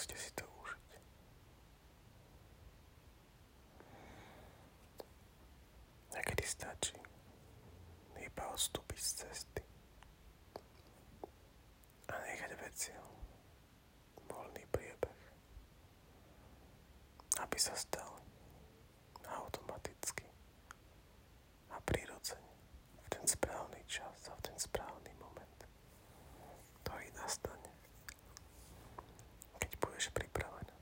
musíte si to užiť. Niekedy stačí iba odstúpiť z cesty a nechať veci voľný priebeh, aby sa stali automaticky a prirodzene v ten správny čas a v ten správny moment, ktorý nastane, keď budeš pripravená.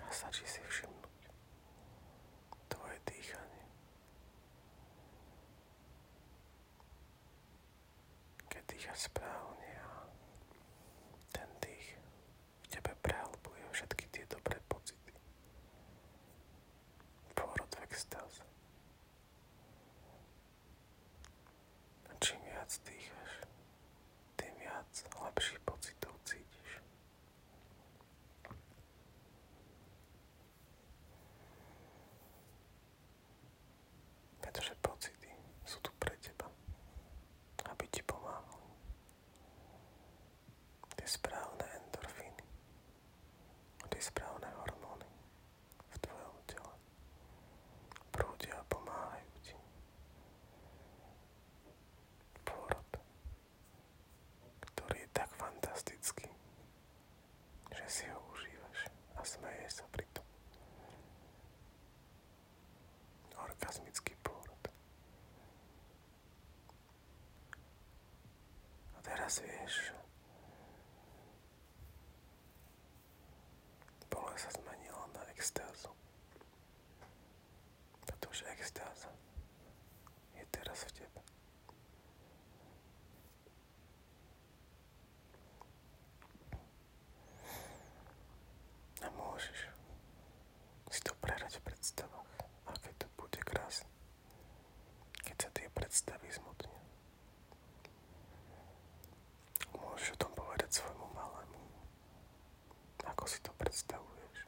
A stačí si všimnúť tvoje dýchanie. Keď Že Pole sa zmenila na extázu. Pretože extáza je teraz v tebe. A môžeš si to prehrať v predstavách, aké to bude krásne, keď sa tie predstavy zmutnia. Môžeš o tom povedať svojmu malému, ako si to predstavuješ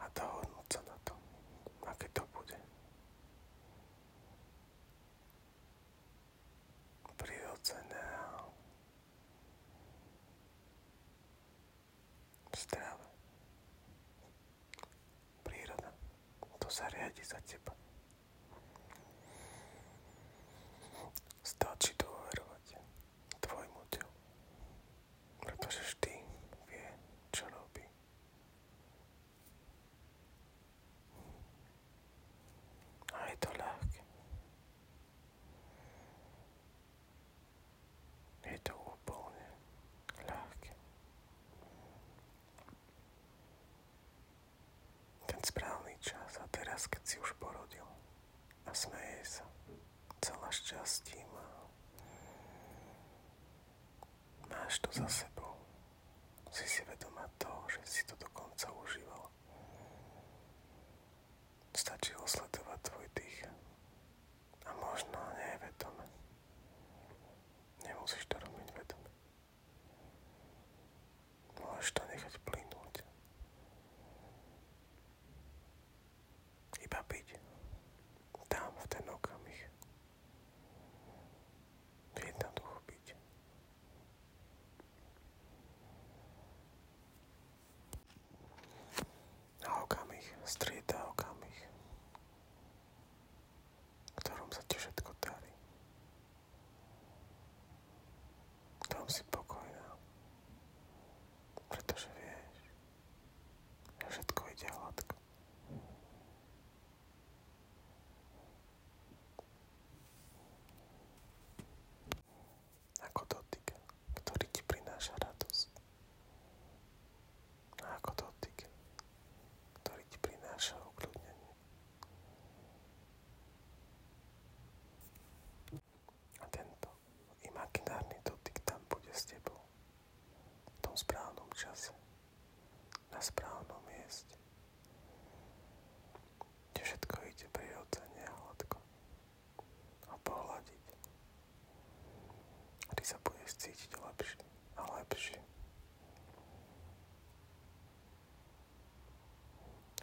a dohodnúť sa na tom, aké to bude. Prirodzené a zdravé. Príroda to sa riadi za teba. Stačí dôverovať tvojmu telu, pretože vždy vie, čo robí. A je to ľahké. Je to úplne ľahké. Ten správny čas a teraz, keď si už porodil a smeje sa celá šťastím a máš to za sebou. Si si vedomá toho, že si to dokonca užíval. Iba byť tam v ten okamih. správnom čase, na správnom mieste, kde všetko ide prirodzene a hladko a pohľadiť. Ty sa budeš cítiť lepšie a lepšie.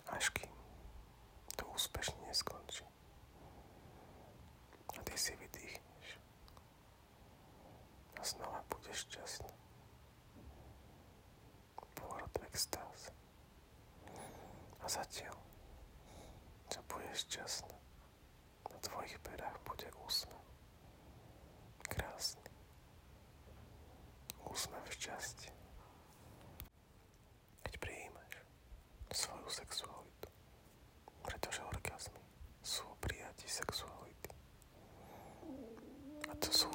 Až kým to úspešne neskončí. A ty si vydýchneš. A znova budeš šťastný extáz. A zatiaľ, čo budeš šťastná, na tvojich perách bude úsmev. Krásny. Úsmev šťastie. Keď prijímaš svoju sexualitu, pretože orgazmy sú prijatí sexuality. A to sú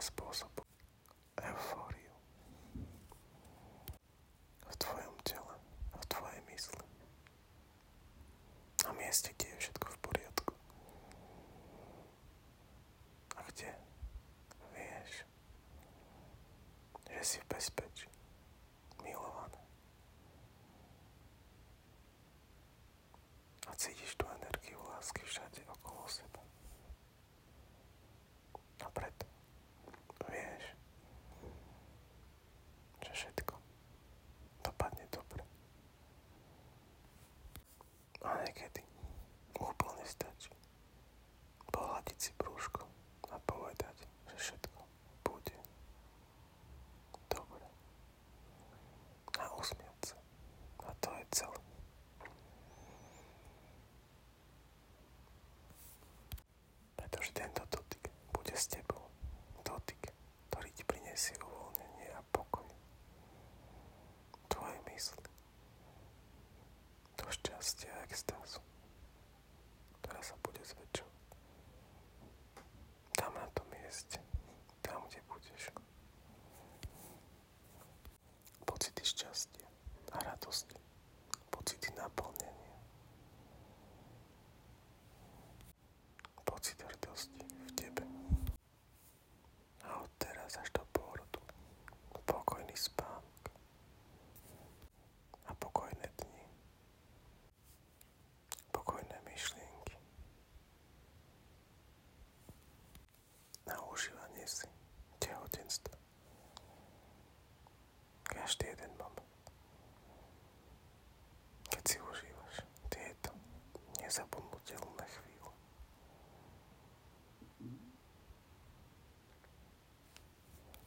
spôsobu eufóriu v tvojom tele, v tvojej mysli. Na mieste, kde je všetko v poriadku. A kde vieš, že si v bezpečí. швидко.